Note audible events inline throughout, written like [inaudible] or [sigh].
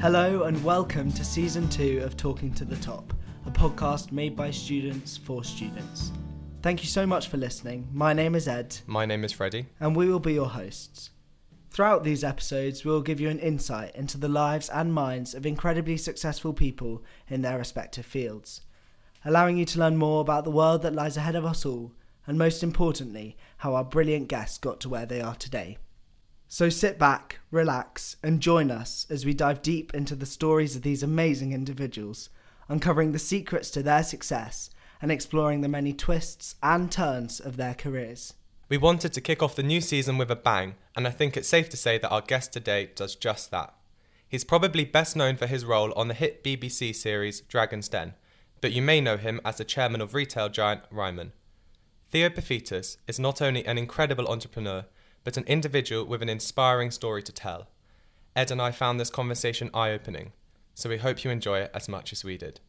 Hello and welcome to season two of Talking to the Top, a podcast made by students for students. Thank you so much for listening. My name is Ed, My name is Freddie. and we will be your hosts. Throughout these episodes, we will give you an insight into the lives and minds of incredibly successful people in their respective fields, allowing you to learn more about the world that lies ahead of us all, and most importantly, how our brilliant guests got to where they are today. So sit back, relax, and join us as we dive deep into the stories of these amazing individuals, uncovering the secrets to their success and exploring the many twists and turns of their careers. We wanted to kick off the new season with a bang, and I think it's safe to say that our guest today does just that. He's probably best known for his role on the hit BBC series Dragon's Den, but you may know him as the chairman of retail giant Ryman. Theo Paphitis is not only an incredible entrepreneur, but an individual with an inspiring story to tell. Ed and I found this conversation eye opening, so we hope you enjoy it as much as we did.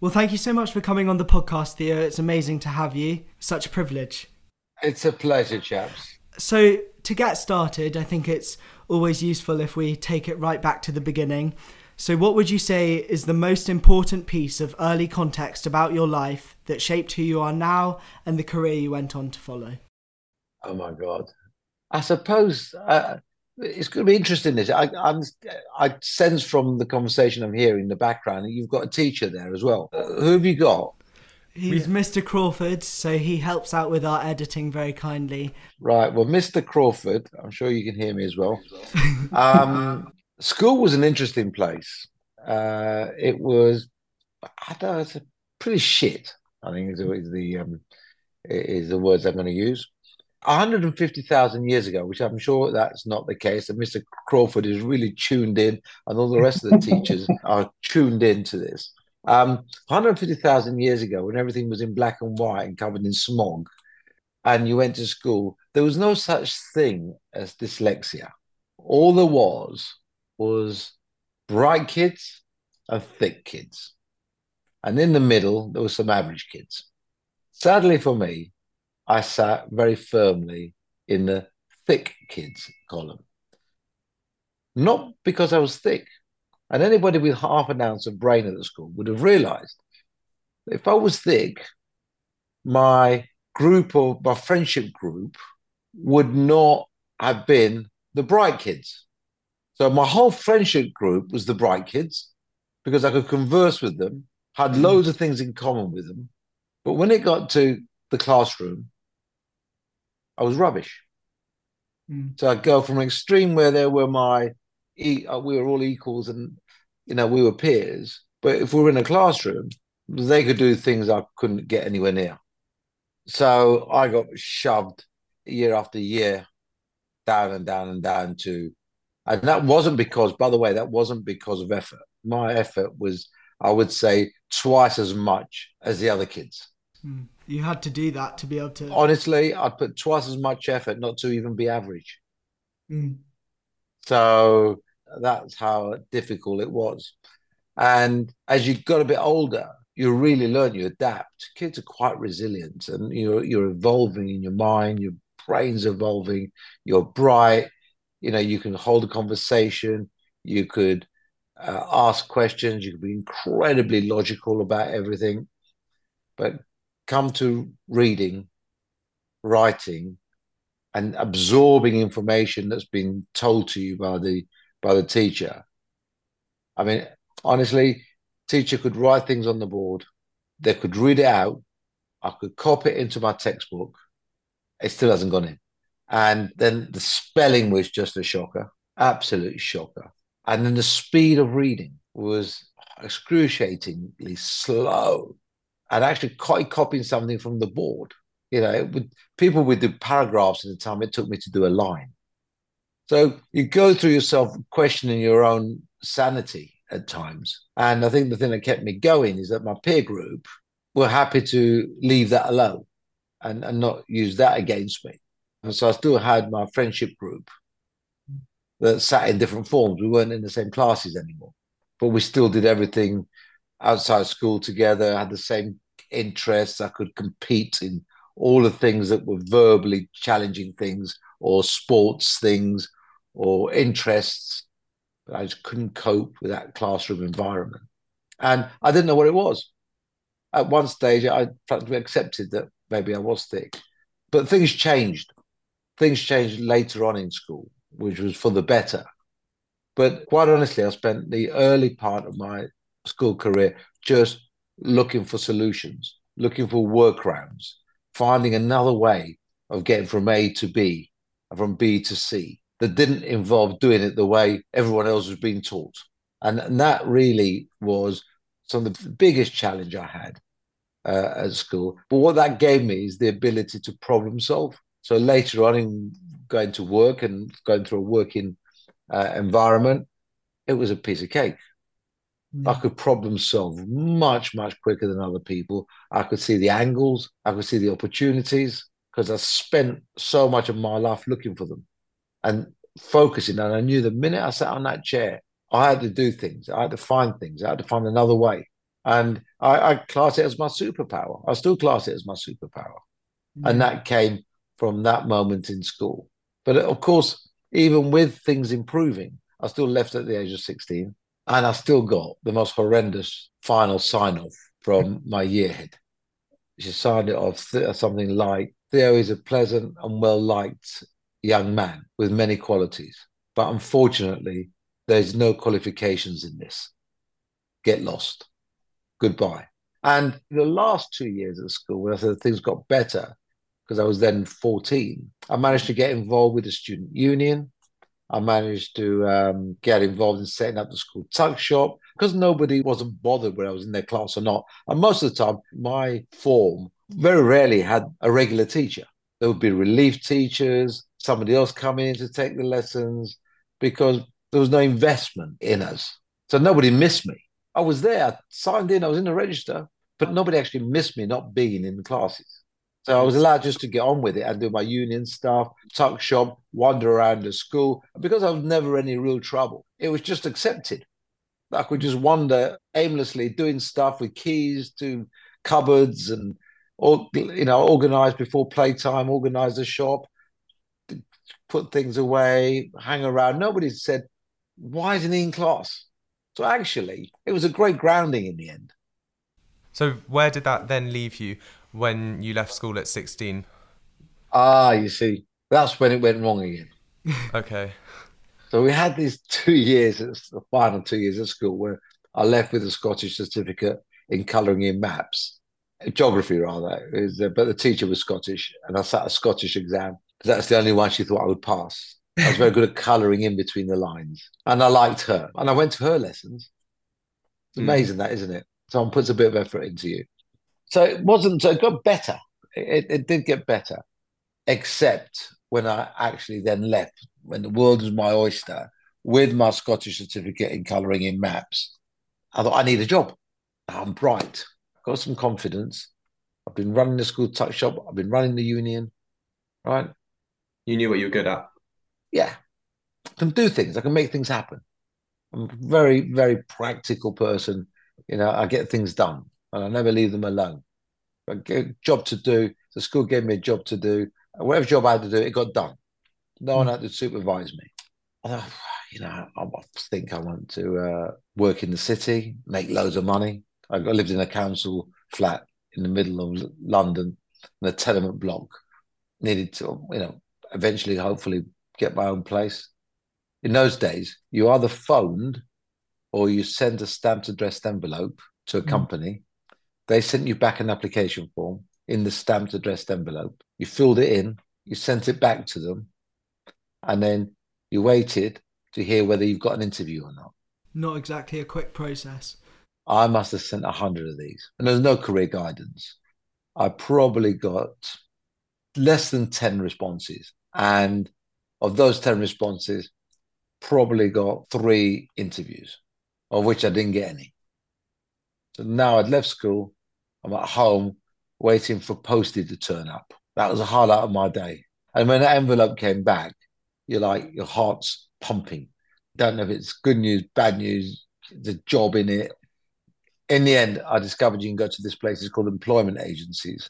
Well, thank you so much for coming on the podcast, Theo. It's amazing to have you. Such a privilege. It's a pleasure, chaps. So, to get started, I think it's always useful if we take it right back to the beginning. So, what would you say is the most important piece of early context about your life that shaped who you are now and the career you went on to follow? Oh my God. I suppose uh, it's going to be interesting. This I, I'm, I sense from the conversation I'm hearing in the background that you've got a teacher there as well. Uh, who have you got? He's Mr. Crawford, so he helps out with our editing very kindly. Right. Well, Mr. Crawford, I'm sure you can hear me as well. Um, [laughs] school was an interesting place. Uh, it was, I don't know, it's a pretty shit. I think is the is the, um, is the words I'm going to use. 150,000 years ago, which I'm sure that's not the case, and Mr. Crawford is really tuned in, and all the rest of the teachers [laughs] are tuned into this. Um, 150,000 years ago, when everything was in black and white and covered in smog, and you went to school, there was no such thing as dyslexia. All there was was bright kids and thick kids. And in the middle, there were some average kids. Sadly for me, I sat very firmly in the thick kids column. Not because I was thick. And anybody with half an ounce of brain at the school would have realized if I was thick, my group or my friendship group would not have been the bright kids. So my whole friendship group was the bright kids because I could converse with them, had loads of things in common with them. But when it got to the classroom, I was rubbish. Mm. So I'd go from an extreme where there were my, uh, we were all equals and, you know, we were peers. But if we were in a classroom, they could do things I couldn't get anywhere near. So I got shoved year after year down and down and down to, and that wasn't because, by the way, that wasn't because of effort. My effort was, I would say, twice as much as the other kids. Mm. You had to do that to be able to. Honestly, I'd put twice as much effort not to even be average. Mm. So that's how difficult it was. And as you got a bit older, you really learn, you adapt. Kids are quite resilient and you're you're evolving in your mind, your brain's evolving, you're bright, you know, you can hold a conversation, you could uh, ask questions, you could be incredibly logical about everything. But come to reading, writing, and absorbing information that's been told to you by the by the teacher. I mean, honestly, teacher could write things on the board, they could read it out, I could copy it into my textbook, it still hasn't gone in. And then the spelling was just a shocker, absolute shocker. And then the speed of reading was excruciatingly slow. And actually quite copying something from the board. You know, would, people would do paragraphs at the time. It took me to do a line. So you go through yourself questioning your own sanity at times. And I think the thing that kept me going is that my peer group were happy to leave that alone and, and not use that against me. And so I still had my friendship group that sat in different forms. We weren't in the same classes anymore, but we still did everything outside school together, had the same interests. I could compete in all the things that were verbally challenging things or sports things or interests. but I just couldn't cope with that classroom environment. And I didn't know what it was. At one stage, I practically accepted that maybe I was thick. But things changed. Things changed later on in school, which was for the better. But quite honestly, I spent the early part of my school career just looking for solutions, looking for workarounds, finding another way of getting from A to B and from B to C that didn't involve doing it the way everyone else was being taught. And, and that really was some of the biggest challenge I had uh, at school. But what that gave me is the ability to problem solve. So later on in going to work and going through a working uh, environment, it was a piece of cake. I could problem solve much, much quicker than other people. I could see the angles, I could see the opportunities because I spent so much of my life looking for them and focusing. And I knew the minute I sat on that chair, I had to do things, I had to find things, I had to find another way. And I, I class it as my superpower. I still class it as my superpower. And that came from that moment in school. But of course, even with things improving, I still left at the age of 16 and I still got the most horrendous final sign off from [laughs] my year head. She signed it off something like Theo is a pleasant and well liked young man with many qualities, but unfortunately, there's no qualifications in this. Get lost. Goodbye. And the last two years at school, when I said things got better, because I was then 14, I managed to get involved with the student union. I managed to um, get involved in setting up the school tuck shop because nobody wasn't bothered whether I was in their class or not. And most of the time, my form very rarely had a regular teacher. There would be relief teachers, somebody else coming in to take the lessons because there was no investment in us. So nobody missed me. I was there, signed in, I was in the register, but nobody actually missed me not being in the classes. So I was allowed just to get on with it and do my union stuff, tuck shop, wander around the school. Because I was never any real trouble, it was just accepted. I could just wander aimlessly doing stuff with keys to cupboards and or you know organize before playtime, organize the shop, put things away, hang around. Nobody said, "Why isn't he in class?" So actually, it was a great grounding in the end. So where did that then leave you when you left school at sixteen? Ah, you see, that's when it went wrong again. [laughs] okay. So we had these two years, the final two years at school, where I left with a Scottish certificate in colouring in maps geography rather. Was, uh, but the teacher was Scottish, and I sat a Scottish exam because that's the only one she thought I would pass. I was very good at colouring in between the lines, and I liked her, and I went to her lessons. It's hmm. amazing mm. that, isn't it? Someone puts a bit of effort into you. So it wasn't. So it got better. It, it did get better, except when I actually then left, when the world was my oyster, with my Scottish certificate in colouring in maps. I thought I need a job. I'm bright I've got some confidence. I've been running the school tuck shop. I've been running the union, right? You knew what you were good at. Yeah, I can do things. I can make things happen. I'm a very, very practical person. You know, I get things done, and I never leave them alone. A job to do. The school gave me a job to do. Whatever job I had to do, it got done. No one hmm. had to supervise me. I thought, you know, I think I want to uh, work in the city, make loads of money. I lived in a council flat in the middle of London in a tenement block. Needed to, you know, eventually, hopefully, get my own place. In those days, you either phoned or you send a stamped addressed envelope to a mm. company. They sent you back an application form in the stamped addressed envelope. You filled it in, you sent it back to them, and then you waited to hear whether you've got an interview or not. Not exactly a quick process. I must have sent a hundred of these, and there's no career guidance. I probably got less than 10 responses. And of those 10 responses, probably got three interviews, of which I didn't get any. So now I'd left school, I'm at home waiting for postage to turn up. That was a highlight of my day. And when the envelope came back, you're like, your heart's pumping. Don't know if it's good news, bad news, the job in it, in the end, I discovered you can go to this place. It's called employment agencies,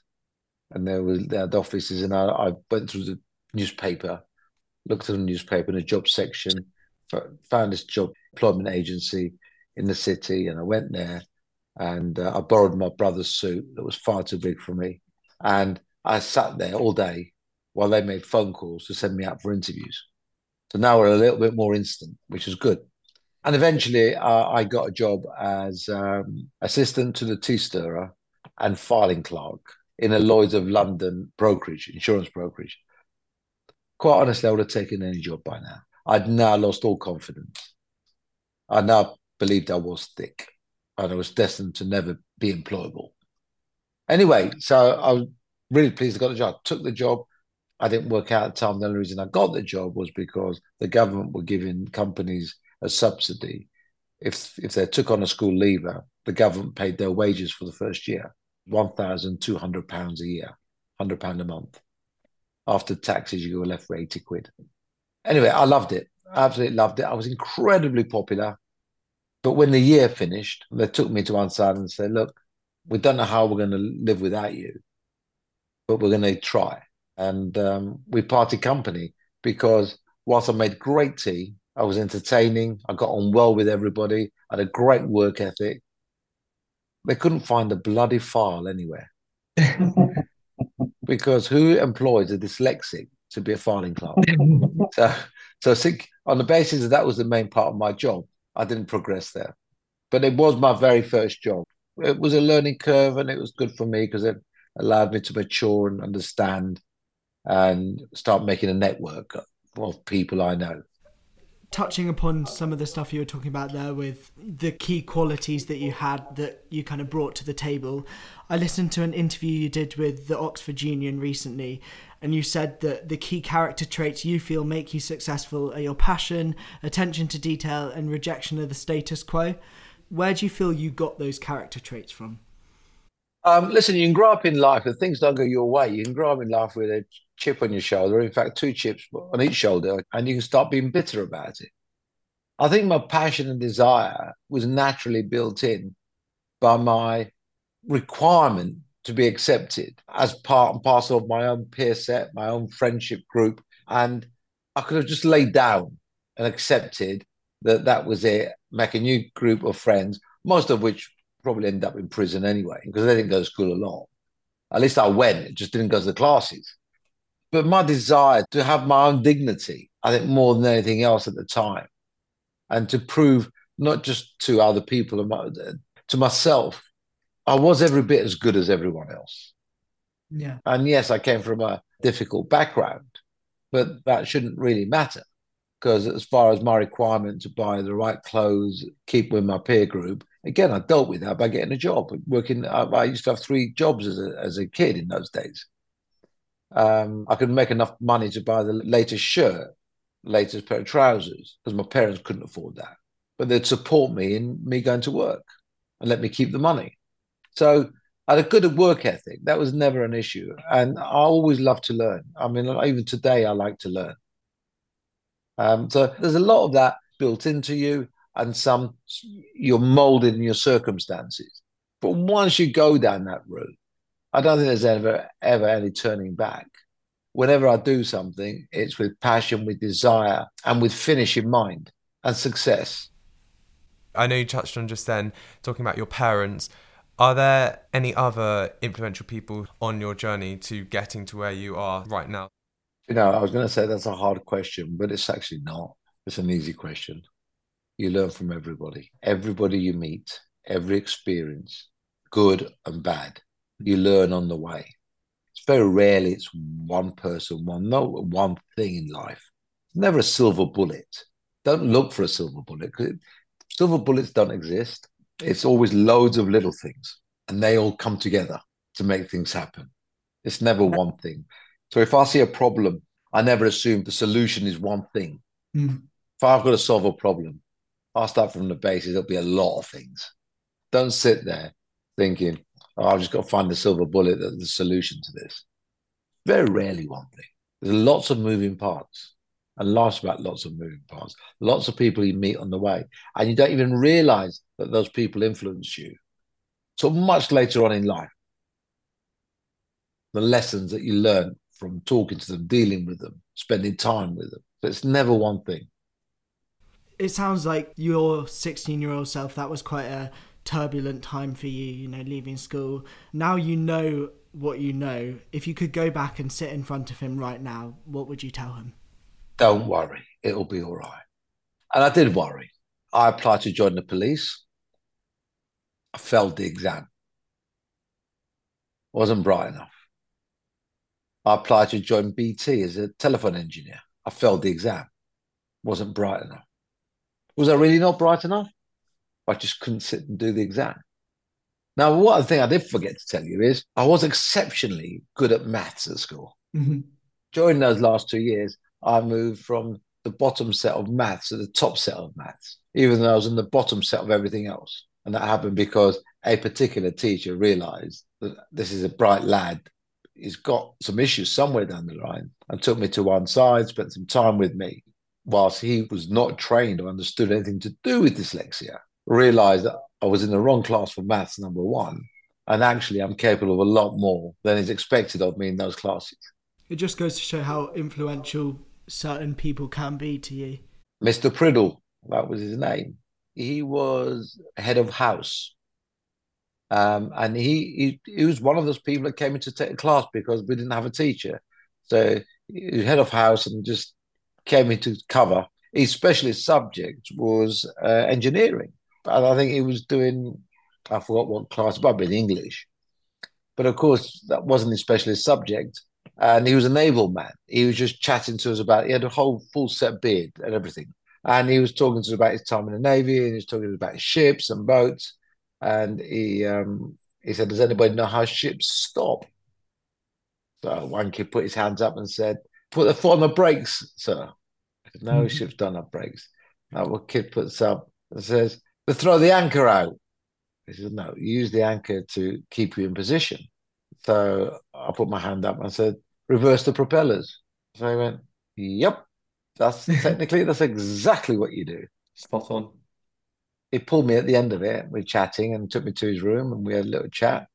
and there was they had offices. And I, I went through the newspaper, looked at the newspaper in the job section, found this job employment agency in the city, and I went there, and uh, I borrowed my brother's suit that was far too big for me, and I sat there all day while they made phone calls to send me out for interviews. So now we're a little bit more instant, which is good. And eventually, uh, I got a job as um, assistant to the tea stirrer and filing clerk in a Lloyd's of London brokerage, insurance brokerage. Quite honestly, I would have taken any job by now. I'd now lost all confidence. I now believed I was thick and I was destined to never be employable. Anyway, so I was really pleased I got the job. Took the job. I didn't work out at the time. The only reason I got the job was because the government were giving companies a subsidy. If if they took on a school leaver, the government paid their wages for the first year, one thousand two hundred pounds a year, hundred pound a month. After taxes, you were left with eighty quid. Anyway, I loved it. Absolutely loved it. I was incredibly popular. But when the year finished, they took me to one side and said, "Look, we don't know how we're going to live without you, but we're going to try." And um, we parted company because whilst I made great tea, I was entertaining. I got on well with everybody. I had a great work ethic. They couldn't find a bloody file anywhere. [laughs] because who employs a dyslexic to be a filing clerk? [laughs] so, so I think on the basis that that was the main part of my job, I didn't progress there. But it was my very first job. It was a learning curve and it was good for me because it allowed me to mature and understand and start making a network of people I know touching upon some of the stuff you were talking about there with the key qualities that you had that you kind of brought to the table. I listened to an interview you did with the Oxford Union recently, and you said that the key character traits you feel make you successful are your passion, attention to detail, and rejection of the status quo. Where do you feel you got those character traits from? Um, listen, you can grow up in life and things don't go your way. You can grow up in life with a chip on your shoulder, in fact, two chips on each shoulder, and you can start being bitter about it. I think my passion and desire was naturally built in by my requirement to be accepted as part and parcel of my own peer set, my own friendship group. And I could have just laid down and accepted that that was it, make a new group of friends, most of which probably end up in prison anyway, because they didn't go to school a lot. At least I went, it just didn't go to the classes. But my desire to have my own dignity, I think more than anything else at the time, and to prove not just to other people, to myself, I was every bit as good as everyone else. Yeah. And yes, I came from a difficult background, but that shouldn't really matter because as far as my requirement to buy the right clothes, keep with my peer group, again, I dealt with that by getting a job. Working, I used to have three jobs as a, as a kid in those days um, I could make enough money to buy the latest shirt, latest pair of trousers, because my parents couldn't afford that. But they'd support me in me going to work and let me keep the money. So I had a good work ethic. That was never an issue. And I always loved to learn. I mean, even today, I like to learn. Um, so there's a lot of that built into you, and some you're molded in your circumstances. But once you go down that route, I don't think there's ever ever any turning back. Whenever I do something, it's with passion, with desire, and with finish in mind and success. I know you touched on just then talking about your parents. Are there any other influential people on your journey to getting to where you are right now? You know, I was going to say that's a hard question, but it's actually not. It's an easy question. You learn from everybody, everybody you meet, every experience, good and bad you learn on the way. It's very rarely it's one person, one no one thing in life. It's never a silver bullet. Don't look for a silver bullet silver bullets don't exist. It's always loads of little things, and they all come together to make things happen. It's never one thing. So if I see a problem, I never assume the solution is one thing. Mm. If I've got to solve a problem, I'll start from the basis. There'll be a lot of things. Don't sit there thinking, oh, I've just got to find the silver bullet, that's the solution to this. Very rarely one thing. There's lots of moving parts. And life's about lots of moving parts. Lots of people you meet on the way. And you don't even realize that those people influence you. So much later on in life, the lessons that you learn from talking to them, dealing with them, spending time with them. So it's never one thing. it sounds like your 16 year old self, that was quite a turbulent time for you, you know, leaving school. Now you know what you know. If you could go back and sit in front of him right now, what would you tell him? Don't worry, it'll be all right. And I did worry. I applied to join the police. I failed the exam. Wasn't bright enough. I applied to join BT as a telephone engineer. I failed the exam. Wasn't bright enough. Was I really not bright enough? I just couldn't sit and do the exam. Now, one thing I did forget to tell you is I was exceptionally good at maths at school. Mm-hmm. During those last two years, I moved from the bottom set of maths to the top set of maths, even though I was in the bottom set of everything else. And that happened because a particular teacher realized that this is a bright lad. He's got some issues somewhere down the line and took me to one side, spent some time with me, whilst he was not trained or understood anything to do with dyslexia. Realized that I was in the wrong class for maths, number one. And actually, I'm capable of a lot more than is expected of me in those classes. It just goes to show how influential certain people can be to you. Mr. Priddle, that was his name. He was head of house. Um, and he, he, he was one of those people that came in to take a class because we didn't have a teacher. So he was head of house and just came in to cover. His specialist subject was uh, engineering. And I think he was doing, I forgot what class, have been English. But of course, that wasn't his specialist subject and he was a naval man. He was just chatting to us about. He had a whole full set beard and everything, and he was talking to us about his time in the navy, and he was talking about ships and boats, and he um, he said, "Does anybody know how ships stop?" So one kid put his hands up and said, "Put the foot on the brakes, sir." Said, no, mm-hmm. ships don't have brakes. That kid puts up and says, "They throw the anchor out." He says, "No, use the anchor to keep you in position." So I put my hand up and said, reverse the propellers. So I went, yep, that's [laughs] technically, that's exactly what you do. Spot on. He pulled me at the end of it. We are chatting and took me to his room and we had a little chat.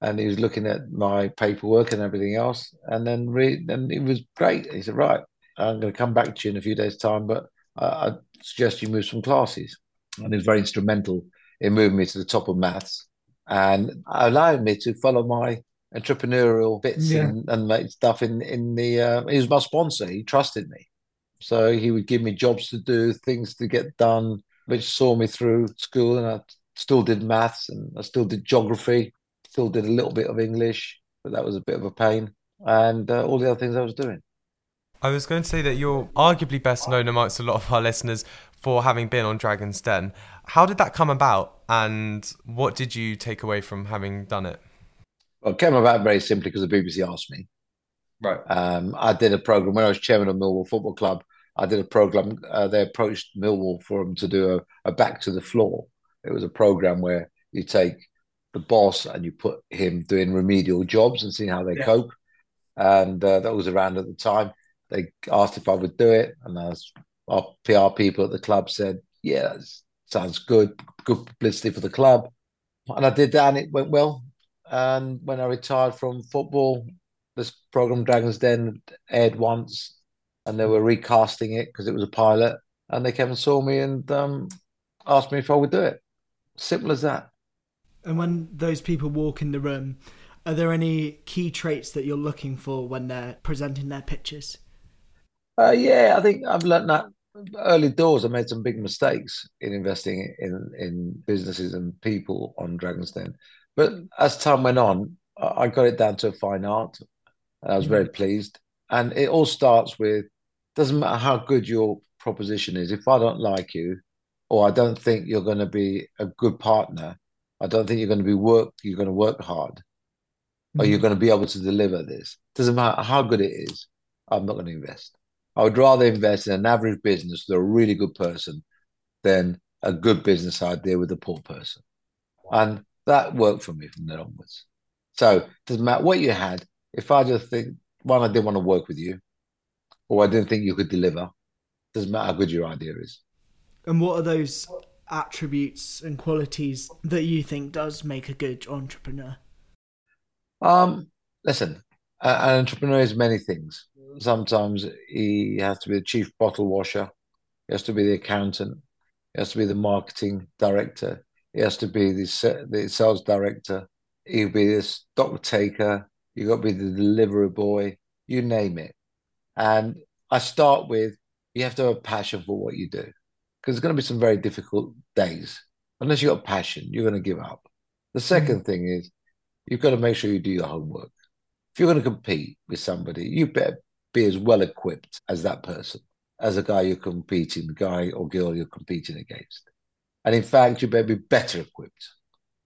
And he was looking at my paperwork and everything else. And then re- and it was great. He said, right, I'm going to come back to you in a few days' time, but I suggest you move some classes. And he was very instrumental in moving me to the top of maths and allowing me to follow my entrepreneurial bits yeah. and, and make stuff in in the. Uh, he was my sponsor. He trusted me, so he would give me jobs to do, things to get done, which saw me through school. And I still did maths, and I still did geography, still did a little bit of English, but that was a bit of a pain, and uh, all the other things I was doing. I was going to say that you're arguably best known amongst a lot of our listeners for having been on Dragon's Den. How did that come about, and what did you take away from having done it? Well, it came about very simply because the BBC asked me. Right. Um, I did a program when I was chairman of Millwall Football Club. I did a program. Uh, they approached Millwall for them to do a, a back to the floor. It was a program where you take the boss and you put him doing remedial jobs and see how they yeah. cope. And uh, that was around at the time. They asked if I would do it, and was, our PR people at the club said, "Yeah, sounds good. Good publicity for the club." And I did that, and it went well. And when I retired from football, this program Dragons Den aired once, and they were recasting it because it was a pilot. And they came and saw me and um, asked me if I would do it. Simple as that. And when those people walk in the room, are there any key traits that you're looking for when they're presenting their pictures? Uh, yeah, I think I've learned that early doors. I made some big mistakes in investing in in businesses and people on Dragon's Den. But as time went on, I got it down to a fine art. I was very mm-hmm. pleased. And it all starts with doesn't matter how good your proposition is. If I don't like you, or I don't think you're going to be a good partner, I don't think you're going to be work. You're going to work hard, mm-hmm. or you're mm-hmm. going to be able to deliver this. Doesn't matter how good it is. I'm not going to invest. I would rather invest in an average business with a really good person than a good business idea with a poor person. And that worked for me from then onwards. So it doesn't matter what you had. If I just think one, I didn't want to work with you, or I didn't think you could deliver, doesn't matter how good your idea is. And what are those attributes and qualities that you think does make a good entrepreneur? Um, listen, an entrepreneur is many things. Sometimes he has to be the chief bottle washer. He has to be the accountant. He has to be the marketing director. He has to be the, the sales director. He'll be the stock taker. You've got to be the delivery boy. You name it. And I start with you have to have a passion for what you do because there's going to be some very difficult days. Unless you've got passion, you're going to give up. The 2nd mm-hmm. thing is you've got to make sure you do your homework. If you're going to compete with somebody, you better be as well equipped as that person, as a guy you're competing, the guy or girl you're competing against. And in fact, you better be better equipped.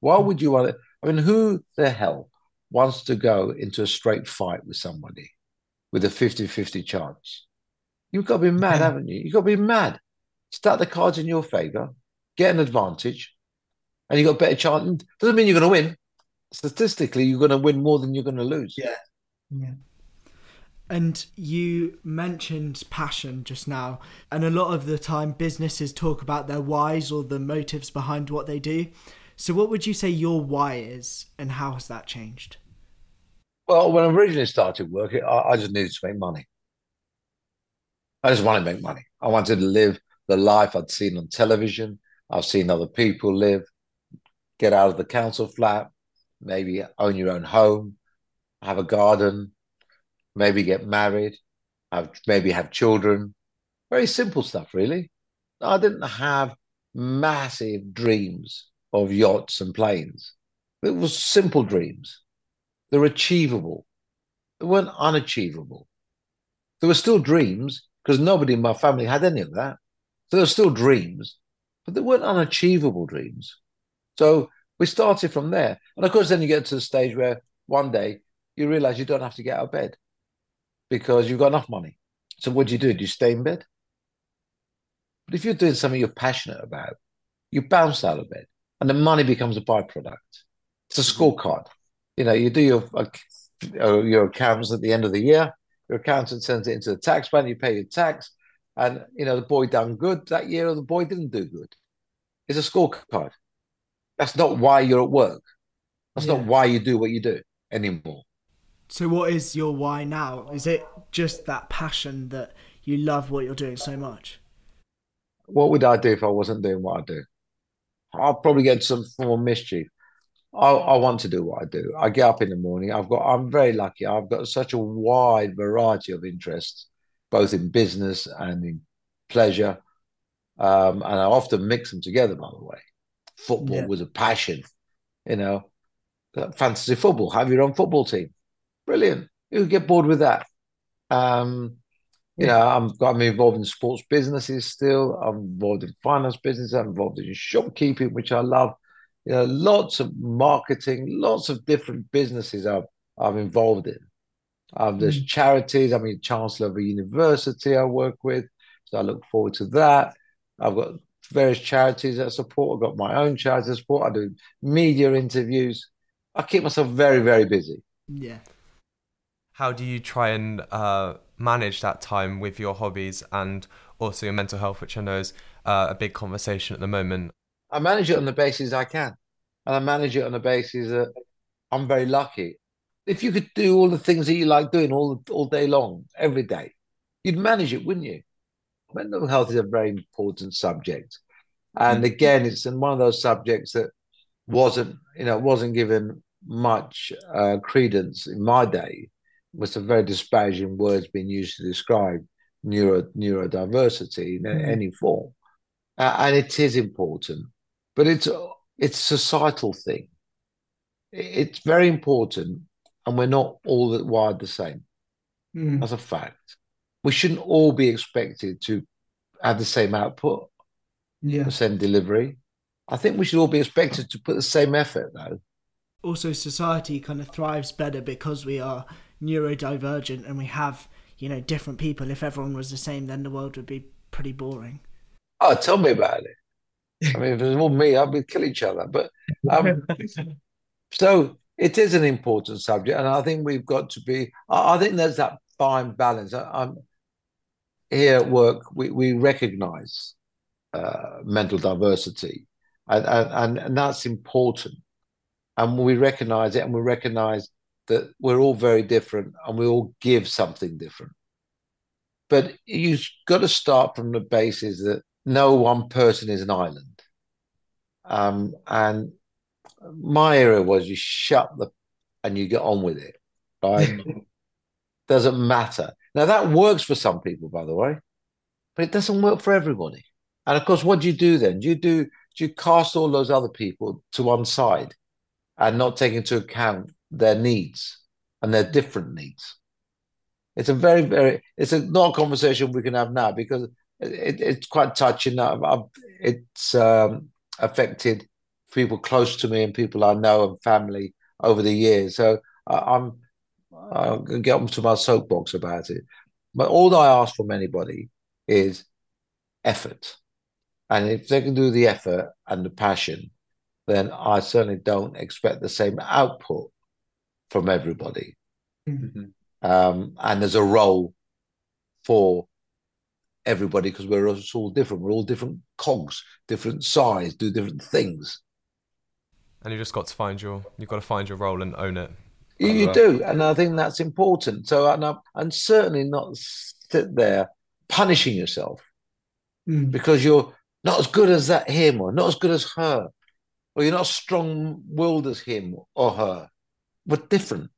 Why would you want to? I mean, who the hell wants to go into a straight fight with somebody with a 50 50 chance? You've got to be mad, yeah. haven't you? You've got to be mad. Start the cards in your favor, get an advantage, and you've got a better chance. Doesn't mean you're going to win. Statistically, you're going to win more than you're going to lose. Yeah. Yeah. And you mentioned passion just now. And a lot of the time, businesses talk about their whys or the motives behind what they do. So, what would you say your why is, and how has that changed? Well, when I originally started working, I, I just needed to make money. I just wanted to make money. I wanted to live the life I'd seen on television. I've seen other people live, get out of the council flat, maybe own your own home, have a garden, maybe get married, have maybe have children. Very simple stuff, really. I didn't have massive dreams of yachts and planes. It was simple dreams. They're achievable. They weren't unachievable. There were still dreams because nobody in my family had any of that. So there were still dreams, but they weren't unachievable dreams. So we started from there. And of course, then you get to the stage where one day you realize you don't have to get out of bed because you've got enough money. So what do you do? Do you stay in bed? But if you're doing something you're passionate about, you bounce out of bed and the money becomes a byproduct. It's a mm-hmm. scorecard. You know, you do your uh, your accounts at the end of the year. Your accountant sends it into the tax man. You pay your tax, and you know the boy done good that year or the boy didn't do good. It's a scorecard. That's not why you're at work. That's yeah. not why you do what you do anymore. So, what is your why now? Is it just that passion that you love what you're doing so much? What would I do if I wasn't doing what I do? I'll probably get some form of mischief. I, I, want to do what I do. I get up in the morning. I've got. I'm very lucky. I've got such a wide variety of interests, both in business and in pleasure, um, and I often mix them together. By the way, football yeah. was a passion. You know, fantasy football. Have your own football team. Brilliant. You get bored with that. Um, you know, I'm I'm involved in sports businesses still. I'm involved in finance business. I'm involved in shopkeeping, which I love. You know, lots of marketing, lots of different businesses I'm I'm involved in. Um, there's mm. charities. I'm a chancellor of a university I work with, so I look forward to that. I've got various charities that I support. I've got my own charity I support. I do media interviews. I keep myself very, very busy. Yeah. How do you try and uh, manage that time with your hobbies and also your mental health, which I know is uh, a big conversation at the moment? I manage it on the basis I can, and I manage it on the basis that I'm very lucky. If you could do all the things that you like doing all all day long, every day, you'd manage it, wouldn't you? Mental health is a very important subject, and mm-hmm. again, it's one of those subjects that wasn't, you know, wasn't given much uh, credence in my day with some very disparaging words being used to describe neuro neurodiversity in mm. any form, uh, and it is important, but it's it's a societal thing. It's very important, and we're not all wired the same. Mm. That's a fact. We shouldn't all be expected to have the same output, yeah. the same delivery. I think we should all be expected to put the same effort, though. Also, society kind of thrives better because we are neurodivergent and we have you know different people if everyone was the same then the world would be pretty boring oh tell me about it i mean if it was all me i'd be kill each other but um, [laughs] so it is an important subject and i think we've got to be i, I think there's that fine balance I, am here at work we, we recognize uh, mental diversity and, and, and that's important and we recognize it and we recognize that we're all very different and we all give something different. But you've got to start from the basis that no one person is an island. Um, and my era was you shut the and you get on with it, right? [laughs] doesn't matter. Now that works for some people, by the way, but it doesn't work for everybody. And of course, what do you do then? Do you do do you cast all those other people to one side and not take into account their needs and their different needs? It's a very, very it's a not a conversation we can have now because it, it's quite touching. It's um, affected people close to me and people I know and family over the years. So I'm I'll get onto my soapbox about it. But all I ask from anybody is effort. And if they can do the effort and the passion, then I certainly don't expect the same output from everybody. Mm-hmm. Um, and there's a role for everybody because we're all different. We're all different cogs, different size, do different things. And you just got to find your you've got to find your role and own it. You, you do, and I think that's important. So, and, I, and certainly not sit there punishing yourself mm. because you're not as good as that him, or not as good as her, or you're not strong-willed as him or her. We're different.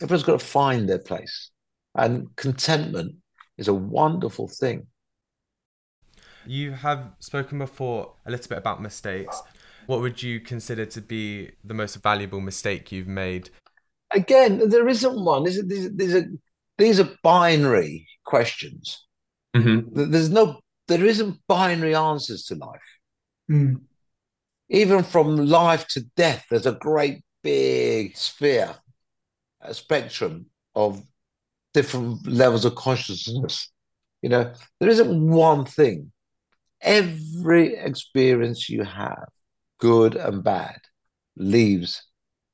Everyone's got to find their place, and contentment is a wonderful thing. You have spoken before a little bit about mistakes. What would you consider to be the most valuable mistake you've made? Again, there isn't one. These are, these are, these are binary questions. Mm-hmm. There's no, there isn't binary answers to life. Mm. Even from life to death, there's a great big sphere, a spectrum of different levels of consciousness. You know, there isn't one thing. Every experience you have good and bad, leaves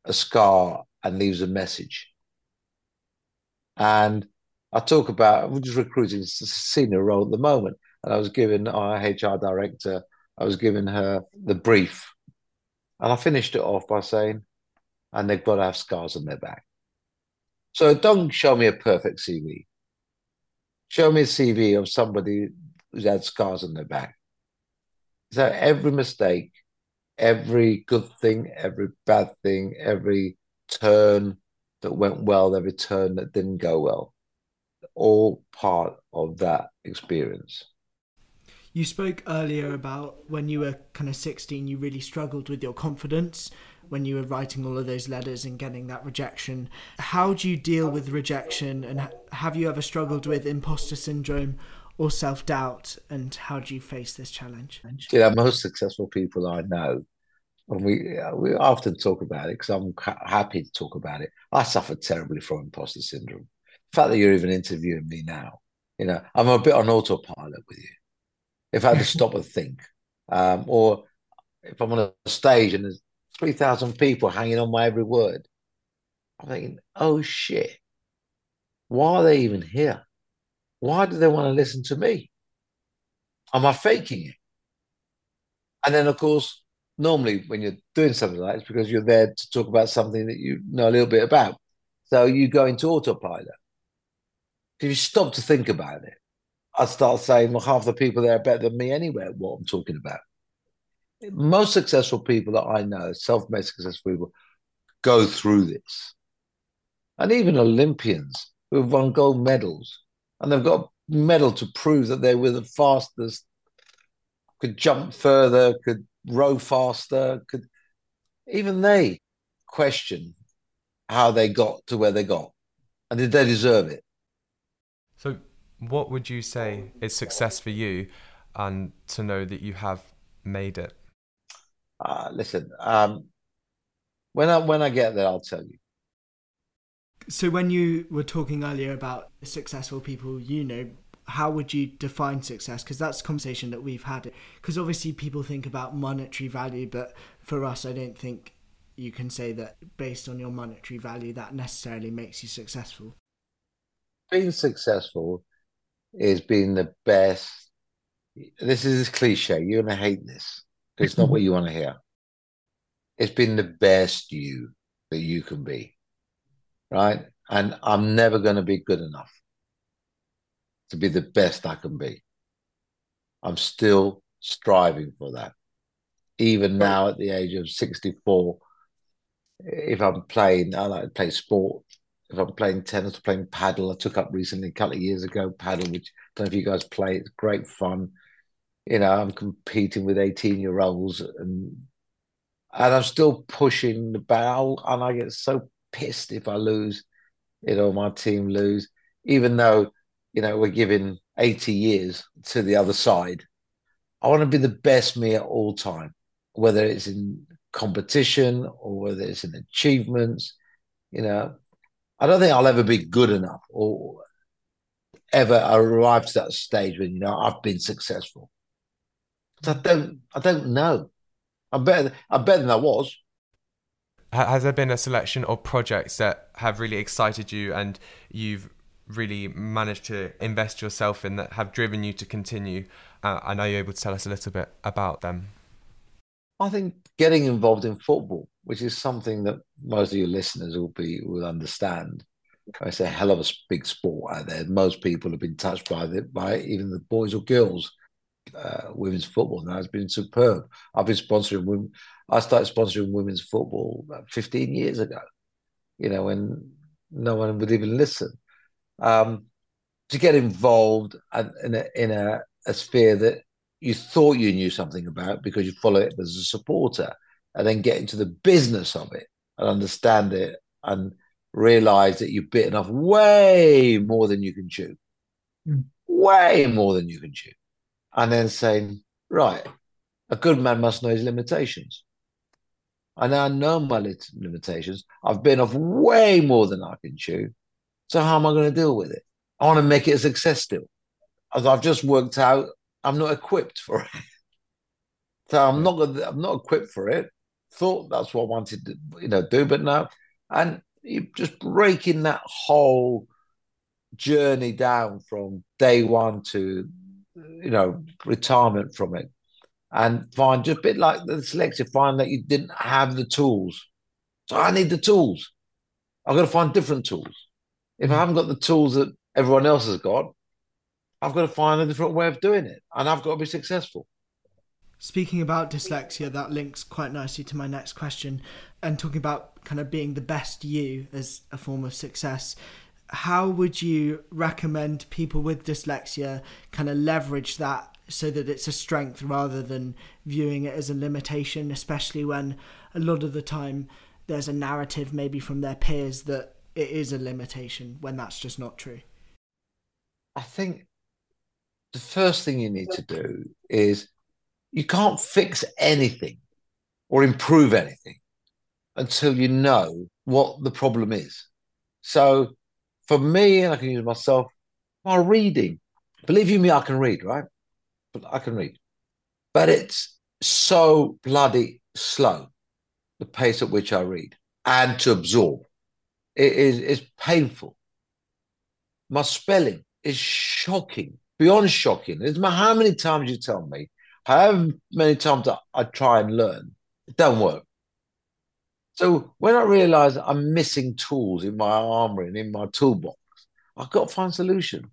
a scar and leaves a message. And I talk about, we're just recruiting a senior role at the moment. And I was giving our HR director, I was giving her the brief. And I finished it off by saying, and they've got to have scars on their back. So don't show me a perfect CV. Show me a CV of somebody who's had scars on their back. So every mistake every good thing, every bad thing, every turn that went well, every turn that didn't go well, all part of that experience. You spoke earlier about when you were kind of 16, you really struggled with your confidence when you were writing all of those letters and getting that rejection. How do you deal with rejection and have you ever struggled with imposter syndrome or self doubt? And how do you face this challenge? Know, most successful people I know, and we we often talk about it because I'm ha- happy to talk about it. I suffered terribly from imposter syndrome. The fact that you're even interviewing me now, you know, I'm a bit on autopilot with you. If I had to stop and think, um, or if I'm on a stage and three thousand people hanging on my every word, I'm thinking, oh shit, why are they even here? Why do they want to listen to me? Am I faking it? And then, of course, normally when you're doing something like this, because you're there to talk about something that you know a little bit about. So you go into autopilot. If you stop to think about it, I start saying, well, half the people there are better than me anyway at what I'm talking about. Most successful people that I know, self-made successful people, go through this. And even Olympians who have won gold medals and they've got a medal to prove that they were the fastest, could jump further, could row faster, could even they question how they got to where they got and did they deserve it? So, what would you say is success for you and to know that you have made it? Uh, listen, um, when I when I get there, I'll tell you. So when you were talking earlier about successful people you know, how would you define success? Because that's a conversation that we've had. Because obviously people think about monetary value, but for us, I don't think you can say that based on your monetary value that necessarily makes you successful. Being successful is being the best. This is cliche. You're going to hate this it's not what you want to hear. It's been the best you that you can be, right? And I'm never going to be good enough. to be the best I can be. I'm still striving for that. Even now at the age of 64, if I'm playing, I like to play sport. If I'm playing tennis, playing padel, I took up recently a couple of years ago padel, which I don't know if you guys play. It's great fun. You know, I'm competing with 18 year olds and and I'm still pushing the barrel, and I get so pissed if I lose, you know, my team lose, even though, you know, we're giving 80 years to the other side. I want to be the best me at all time, whether it's in competition or whether it's in achievements. You know, I don't think I'll ever be good enough or ever arrive to that stage when you know I've been successful. I don't, I don't know. I'm better. I'm better than I was. Has there been a selection of projects that have really excited you and you've really managed to invest yourself in that have driven you to continue? Uh, I know you're able to tell us a little bit about them. I think getting involved in football, which is something that most of your listeners will be will understand. It's a hell of a big sport out there. Most people have been touched by it, by even the boys or girls uh, women's football now has been superb. I've been sponsoring women. I started sponsoring women's football about 15 years ago. You know, when no one would even listen. Um, to get involved in a, in a, a sphere that you thought you knew something about because you follow it as a supporter, and then get into the business of it and understand it and realize that you've bitten off way more than you can chew, mm. way more than you can chew and then saying, right, a good man must know his limitations. And I now know my limitations. I've been off way more than I can chew. So how am I going to deal with it? I want to make it a success still. As I've just worked out, I'm not equipped for it. [laughs] so I'm not gonna, I'm not equipped for it. Thought that's what I wanted to, you know, do, but now, and you're just breaking that whole journey down from day one to you know, retirement from it and find just a bit like the selective, find that you didn't have the tools. So I need the tools. I've got to find different tools. If I haven't got the tools that everyone else has got, I've got to find a different way of doing it. And I've got to be successful. Speaking about dyslexia, that links quite nicely to my next question. And talking about kind of being the best you as a form of success, how would you recommend people with dyslexia kind of leverage that so that it's a strength rather than viewing it as a limitation, especially when a lot of the time there's a narrative maybe from their peers that it is a limitation when that's just not true? I think the first thing you need to do is you can't fix anything or improve anything until you know what the problem is. So for me, and I can use myself, my reading. Believe you me, I can read, right? But I can read. But it's so bloody slow, the pace at which I read and to absorb. It is it's painful. My spelling is shocking, beyond shocking. It's how many times you tell me, however many times I, I try and learn, it don't work. So when I realize I'm missing tools in my armory and in my toolbox, I've got to find a solution.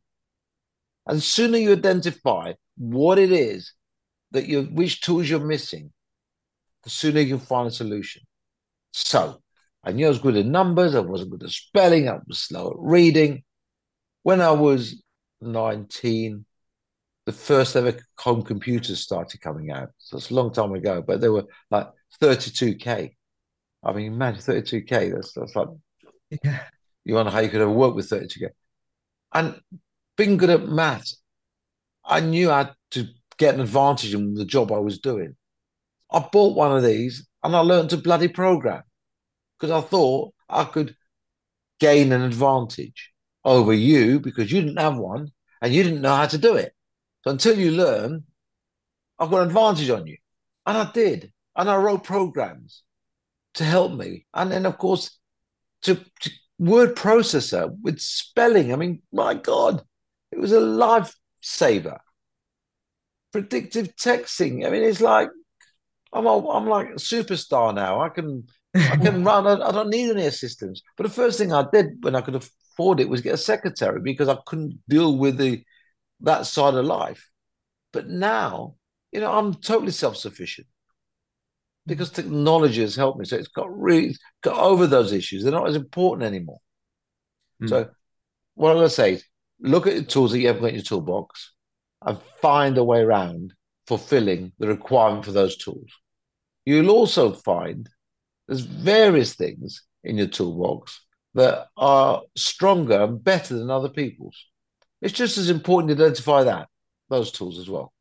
And sooner you identify what it is that you which tools you're missing, the sooner you find a solution. So I knew I was good at numbers, I wasn't good at spelling, I was slow at reading. When I was 19, the first ever home computers started coming out. So it's a long time ago, but they were like 32K. I mean, imagine 32k. That's that's like yeah. You wonder how you could ever work with 32k. And being good at maths, I knew I had to get an advantage in the job I was doing. I bought one of these and I learned to bloody program because I thought I could gain an advantage over you because you didn't have one and you didn't know how to do it. So until you learn, I've got an advantage on you. And I did. And I wrote programs to help me. And then, of course, to, to word processor with spelling. I mean, my God, it was a lifesaver. Predictive texting. I mean, it's like I'm a, I'm like a superstar now. I can I can [laughs] run. I, I, don't need any assistance. But the first thing I did when I could afford it was get a secretary because I couldn't deal with the that side of life. But now, you know, I'm totally self sufficient because technology has helped me. So it's got really got over those issues. They're not as important anymore. Mm. So what I'm going to say is look at the tools that you have got in your toolbox and find a way around fulfilling the requirement for those tools. You'll also find there's various things in your toolbox that are stronger and better than other people's. It's just as important to identify that, those tools as well.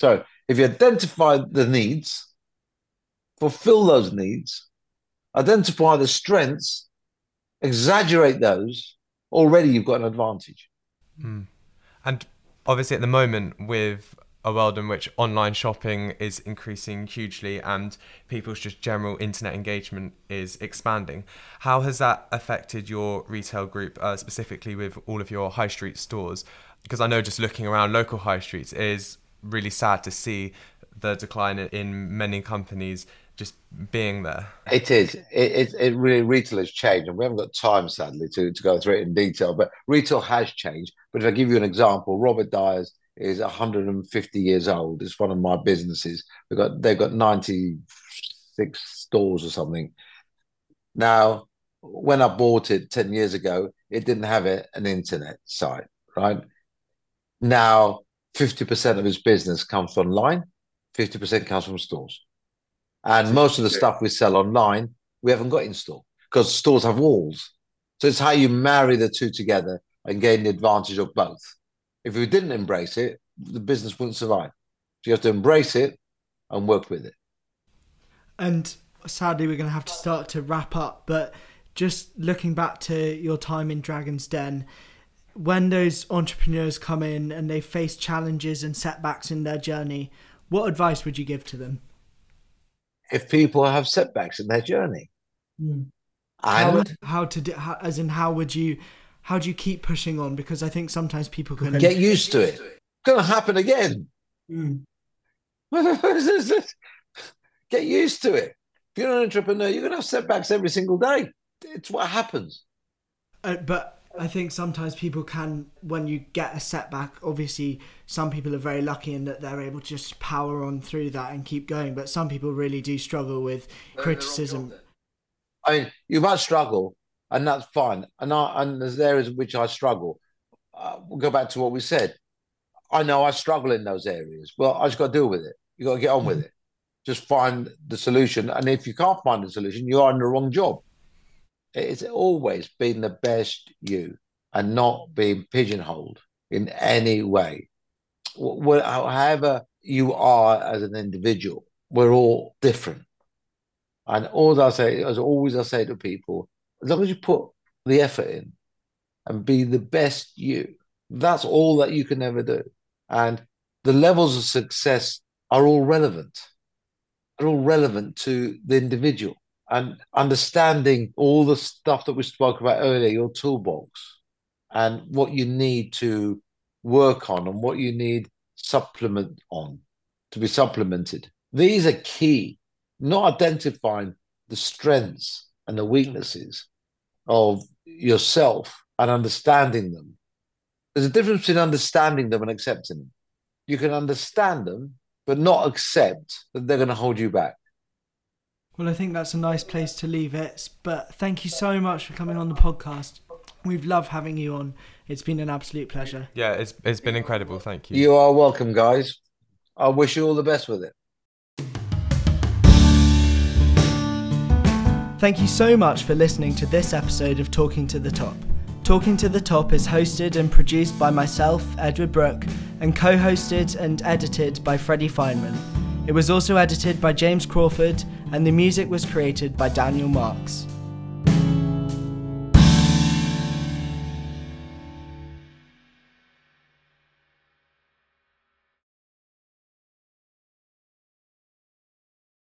So if you identify the needs, fulfill those needs, identify the strengths, exaggerate those, already you've got an advantage. Mm. And obviously, at the moment, with a world in which online shopping is increasing hugely and people's just general internet engagement is expanding. How has that affected your retail group, uh, specifically with all of your high street stores? Because I know just looking around local high streets is really sad to see the decline in many companies just being there. It is. It, it, it, really retail has changed, and we haven't got time, sadly, to, to go through it in detail. But retail has changed. But if I give you an example, Robert Dyas is 150 years old. It's one of my businesses. They've got they've got 96 stores or something. Now, when I bought it 10 years ago, it didn't have a, an internet site, right? Now, 50% of his business comes online, 50% comes from stores. And most of the stuff we sell online, we haven't got in store because stores have walls. So it's how you marry the two together and gain the advantage of both. If we didn't embrace it, the business wouldn't survive. So you have to embrace it and work with it. And sadly, we're going to have to start to wrap up. But just looking back to your time in Dragon's Den, when those entrepreneurs come in and they face challenges and setbacks in their journey, what advice would you give to them? If people have setbacks in their journey, mm. and how, how to do, how, as in how would you how do you keep pushing on? Because I think sometimes people can get used to it. It's going to happen again. Mm. [laughs] get used to it. If you're an entrepreneur, you're going to have setbacks every single day. It's what happens. Uh, but I think sometimes people can, when you get a setback, obviously some people are very lucky in that they're able to just power on through that and keep going. But some people really do struggle with criticism. I mean, you might struggle, and that's fine. And I, and there's areas in which I struggle. Uh, we'll go back to what we said. I know I struggle in those areas. Well, I just got to deal with it. You got to get on with mm-hmm. it. Just find the solution. And if you can't find the solution, you are in the wrong job. It's always been the best you and not being pigeonholed in any way. However you are as an individual, we're all different. And all I say, as always, I say to people, as long as you put the effort in and be the best you, that's all that you can ever do. And the levels of success are all relevant. They're all relevant to the individual and understanding all the stuff that we spoke about earlier, your toolbox, and what you need to work on and what you need supplement on to be supplemented. These are key, not identifying the strengths and the weaknesses, of yourself and understanding them. There's a difference between understanding them and accepting them. You can understand them, but not accept that they're going to hold you back. Well, I think that's a nice place to leave it. But thank you so much for coming on the podcast. We've loved having you on. It's been an absolute pleasure. Yeah, it's it's been incredible. Thank you. You are welcome, guys. I wish you all the best with it. Thank you so much for listening to this episode of Talking to the Top. Talking to the Top is hosted and produced by myself, Edward Brooke, and co hosted and edited by Freddie Feynman. It was also edited by James Crawford, and the music was created by Daniel Marks.